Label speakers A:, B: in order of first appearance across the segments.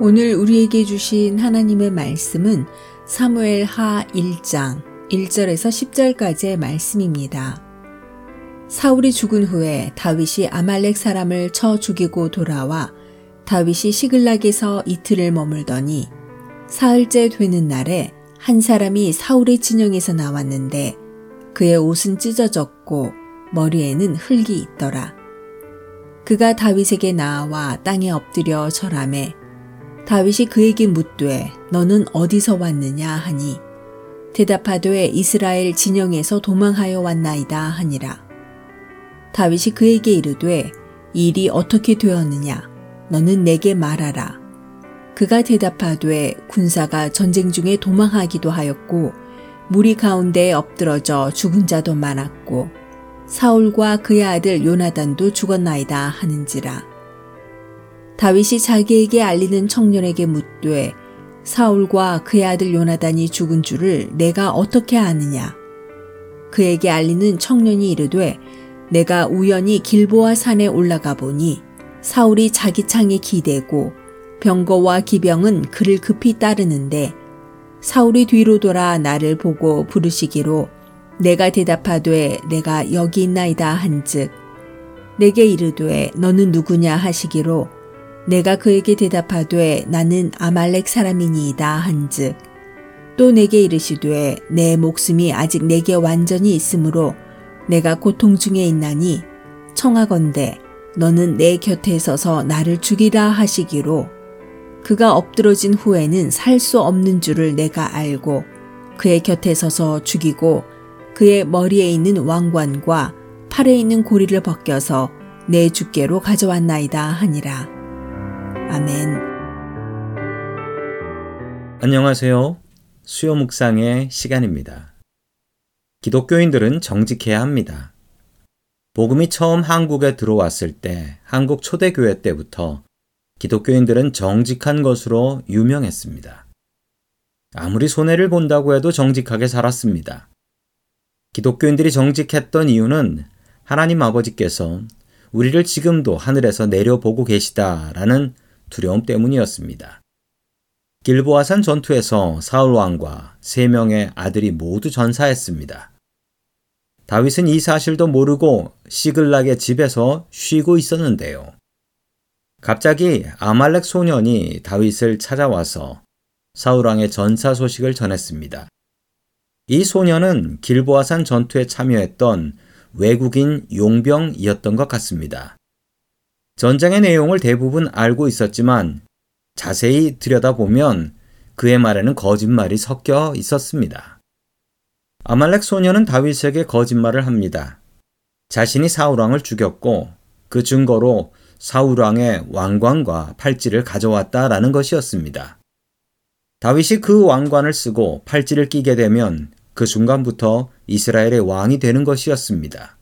A: 오늘 우리에게 주신 하나님의 말씀은 사무엘 하 1장 1절에서 10절까지의 말씀입니다. 사울이 죽은 후에 다윗이 아말렉 사람을 쳐 죽이고 돌아와 다윗이 시글락에서 이틀을 머물더니 사흘째 되는 날에 한 사람이 사울의 진영에서 나왔는데 그의 옷은 찢어졌고 머리에는 흙이 있더라. 그가 다윗에게 나와 땅에 엎드려 절함에 다윗이 그에게 묻되 너는 어디서 왔느냐 하니 대답하되 이스라엘 진영에서 도망하여 왔나이다 하니라. 다윗이 그에게 이르되 일이 어떻게 되었느냐 너는 내게 말하라. 그가 대답하되 군사가 전쟁 중에 도망하기도 하였고 무리 가운데 엎드러져 죽은 자도 많았고 사울과 그의 아들 요나단도 죽었나이다 하는지라. 다윗이 자기에게 알리는 청년에게 묻되 사울과 그의 아들 요나단이 죽은 줄을 내가 어떻게 아느냐? 그에게 알리는 청년이 이르되 내가 우연히 길보아 산에 올라가 보니 사울이 자기 창에 기대고 병거와 기병은 그를 급히 따르는데 사울이 뒤로 돌아 나를 보고 부르시기로 내가 대답하되 내가 여기 있나이다 한즉 내게 이르되 너는 누구냐 하시기로 내가 그에게 대답하되 나는 아말렉 사람이니이다 한즉 또 내게 이르시되 내 목숨이 아직 내게 완전히 있으므로 내가 고통 중에 있나니 청하건대 너는 내 곁에 서서 나를 죽이라 하시기로 그가 엎드러진 후에는 살 수 없는 줄을 내가 알고 그의 곁에 서서 죽이고 그의 머리에 있는 왕관과 팔에 있는 고리를 벗겨서 내 주께로 가져왔나이다 하니라. 아멘.
B: 안녕하세요. 수요 묵상의 시간입니다. 기독교인들은 정직해야 합니다. 복음이 처음 한국에 들어왔을 때 한국 초대교회 때부터 기독교인들은 정직한 것으로 유명했습니다. 아무리 손해를 본다고 해도 정직하게 살았습니다. 기독교인들이 정직했던 이유는 하나님 아버지께서 우리를 지금도 하늘에서 내려보고 계시다라는 두려움 때문이었습니다. 길보아산 전투에서 사울 왕과 세 명의 아들이 모두 전사했습니다. 다윗은 이 사실도 모르고 시글락의 집에서 쉬고 있었는데요. 갑자기 아말렉 소년이 다윗을 찾아와서 사울 왕의 전사 소식을 전했습니다. 이 소년은 길보아산 전투에 참여했던 외국인 용병이었던 것 같습니다. 전쟁의 내용을 대부분 알고 있었지만 자세히 들여다보면 그의 말에는 거짓말이 섞여 있었습니다. 아말렉 소녀는 다윗에게 거짓말을 합니다. 자신이 사울왕을 죽였고 그 증거로 사울왕의 왕관과 팔찌를 가져왔다라는 것이었습니다. 다윗이 그 왕관을 쓰고 팔찌를 끼게 되면 그 순간부터 이스라엘의 왕이 되는 것이었습니다.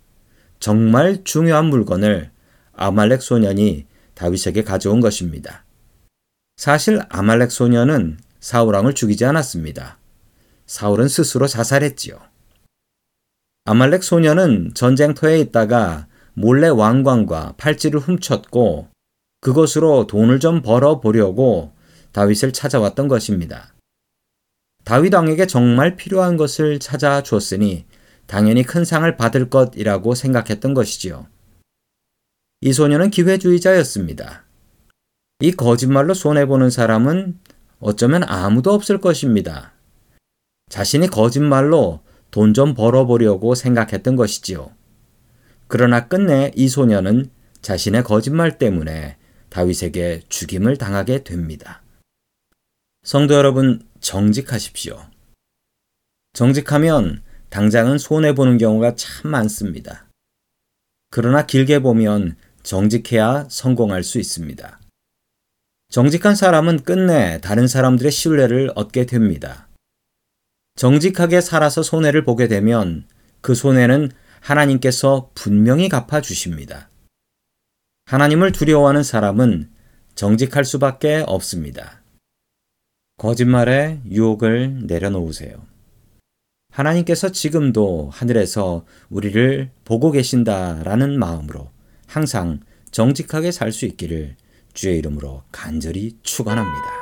B: 정말 중요한 물건을 아말렉 소년이 다윗에게 가져온 것입니다. 사실 아말렉 소년은 사울왕을 죽이지 않았습니다. 사울은 스스로 자살했지요. 아말렉 소년은 전쟁터에 있다가 몰래 왕관과 팔찌를 훔쳤고 그것으로 돈을 좀 벌어 보려고 다윗을 찾아왔던 것입니다. 다윗 왕에게 정말 필요한 것을 찾아 주었으니 당연히 큰 상을 받을 것이라고 생각했던 것이지요. 이 소녀는 기회주의자였습니다. 이 거짓말로 손해보는 사람은 어쩌면 아무도 없을 것입니다. 자신이 거짓말로 돈 좀 벌어보려고 생각했던 것이지요. 그러나 끝내 이 소녀는 자신의 거짓말 때문에 다윗에게 죽임을 당하게 됩니다. 성도 여러분, 정직하십시오. 정직하면 당장은 손해보는 경우가 참 많습니다. 그러나 길게 보면 정직해야 성공할 수 있습니다. 정직한 사람은 끝내 다른 사람들의 신뢰를 얻게 됩니다. 정직하게 살아서 손해를 보게 되면 그 손해는 하나님께서 분명히 갚아주십니다. 하나님을 두려워하는 사람은 정직할 수밖에 없습니다. 거짓말에 유혹을 내려놓으세요. 하나님께서 지금도 하늘에서 우리를 보고 계신다라는 마음으로 항상 정직하게 살 수 있기를 주의 이름으로 간절히 축원합니다.